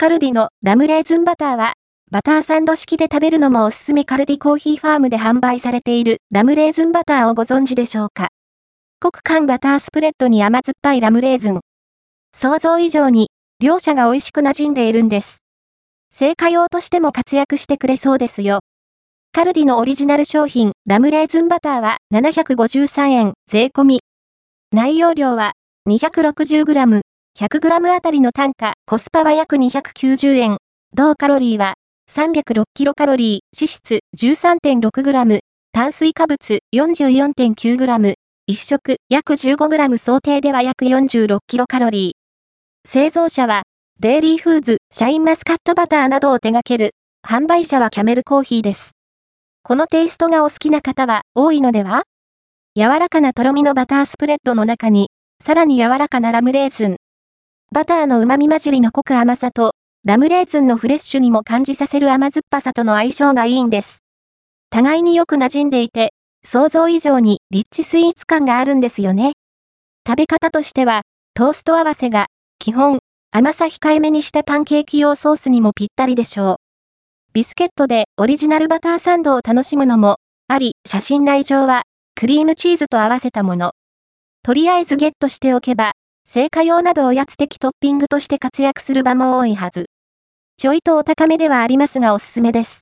カルディのラムレーズンバターは、バターサンド式で食べるのもおすすめカルディコーヒーファームで販売されているラムレーズンバターをご存知でしょうか？国間バタースプレッドに甘酸っぱいラムレーズン。想像以上に、両者が美味しく馴染んでいるんです。成果用としても活躍してくれそうですよ。カルディのオリジナル商品、ラムレーズンバターは753円、税込み。内容量は 260g、100g あたりの単価、コスパは約290円。同カロリーは306キロカロリー、脂質 13.6g、炭水化物 44.9g、一食約 15g 想定では約46キロカロリー。製造者は、デイリーフーズ、シャインマスカットバターなどを手掛ける、販売者はキャメルコーヒーです。このテイストがお好きな方は多いのでは？柔らかなとろみのバタースプレッドの中に、さらに柔らかなラムレーズン。バターの旨味混じりの濃く甘さと、ラムレーズンのフレッシュにも感じさせる甘酸っぱさとの相性がいいんです。互いによく馴染んでいて、想像以上にリッチスイーツ感があるんですよね。食べ方としては、トースト合わせが、基本、甘さ控えめにしたパンケーキ用ソースにもぴったりでしょう。ビスケットでオリジナルバターサンドを楽しむのも、あり、写真内上は、クリームチーズと合わせたもの。とりあえずゲットしておけば、成果用などおやつ的トッピングとして活躍する場も多いはず。ちょいとお高めではありますがおすすめです。